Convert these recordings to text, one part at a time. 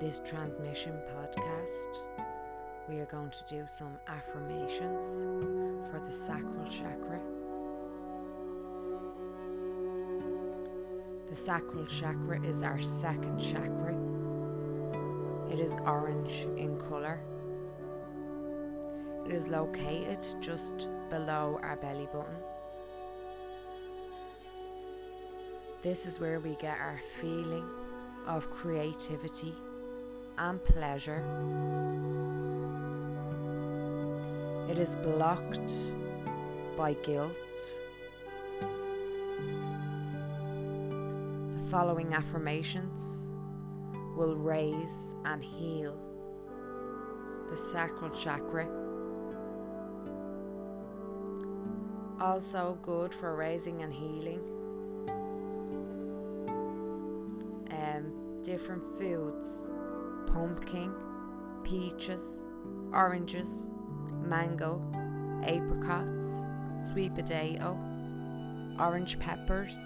This transmission podcast, we are going to do some affirmations for the sacral chakra. The sacral chakra is our second chakra. It is orange in colour. It is located just below our belly button. This is where we get our feeling of creativity and pleasure. It is blocked by guilt. The following affirmations will raise and heal the sacral chakra. Also, good for raising and healing um, different foods pumpkin, peaches, oranges, mango, apricots, sweet potato, orange peppers.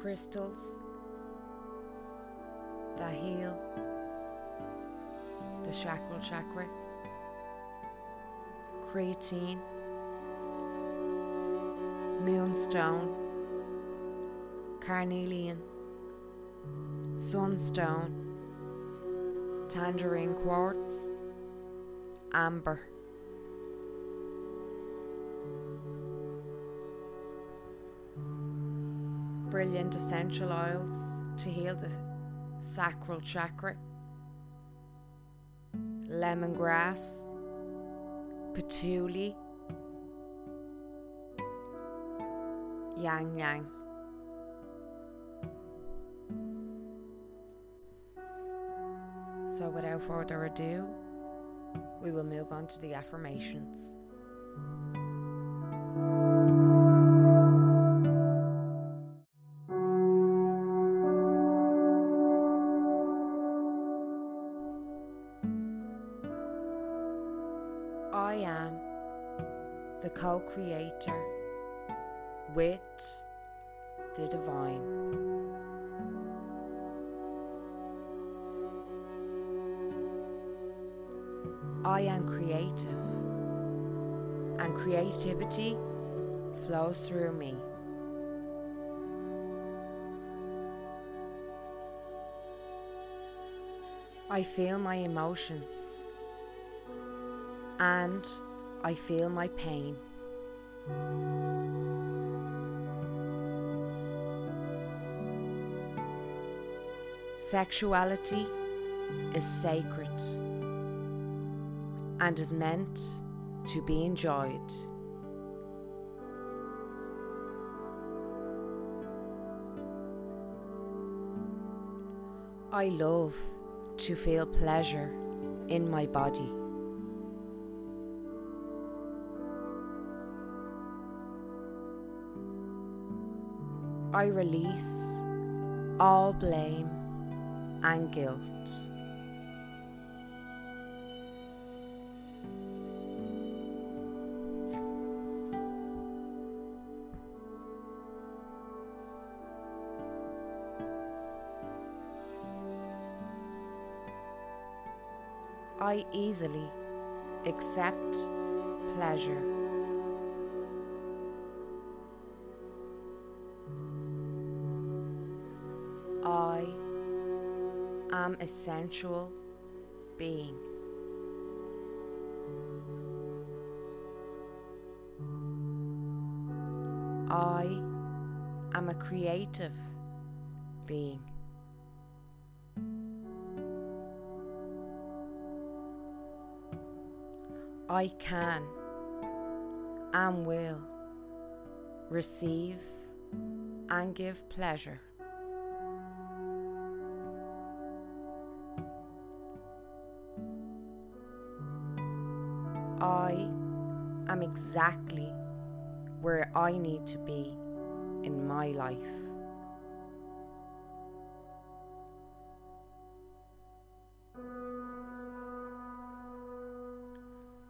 Crystals. The heal the sacral chakra, citrine moonstone, carnelian, sunstone, tangerine quartz, amber. Brilliant essential oils to heal the sacral chakra, lemongrass, patchouli ylang ylang. So, without further ado, we will move on to the affirmations. I am the co creator with the divine. I am creative, and creativity flows through me. I feel my emotions and I feel my pain. Sexuality is sacred and is meant to be enjoyed. I love to feel pleasure in my body. I release all blame and guilt. I easily accept pleasure. Am a sensual being. I am a creative being. I can and will receive and give pleasure. I am exactly where I need to be in my life.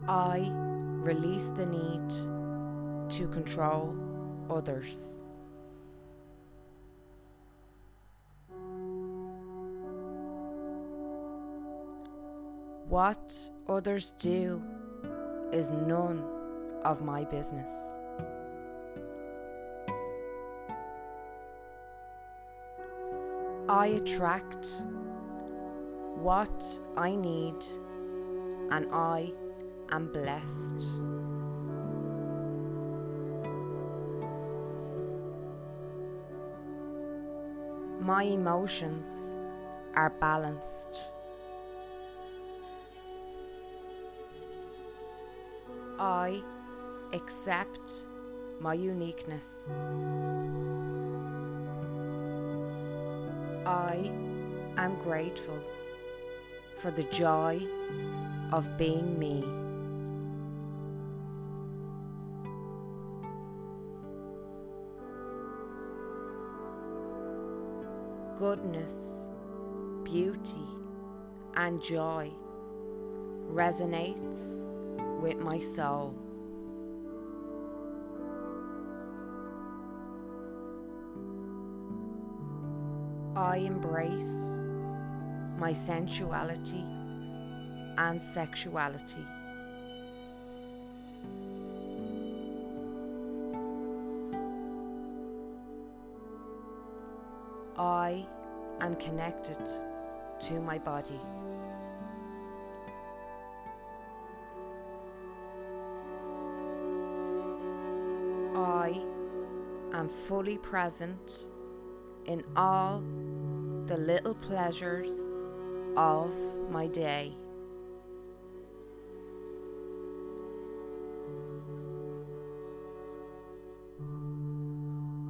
I release the need to control others. What others do is none of my business. I attract what I need and I am blessed. My emotions are balanced. I accept my uniqueness. I am grateful for the joy of being me. Goodness, beauty, and joy resonates with my soul. I embrace my sensuality and sexuality. I am connected to my body. I am fully present in all the little pleasures of my day.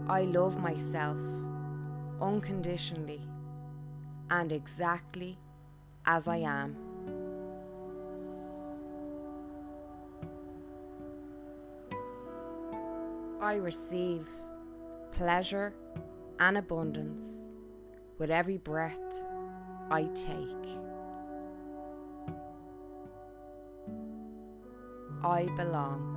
I love myself unconditionally and exactly as I am. I receive pleasure and abundance with every breath I take. I belong.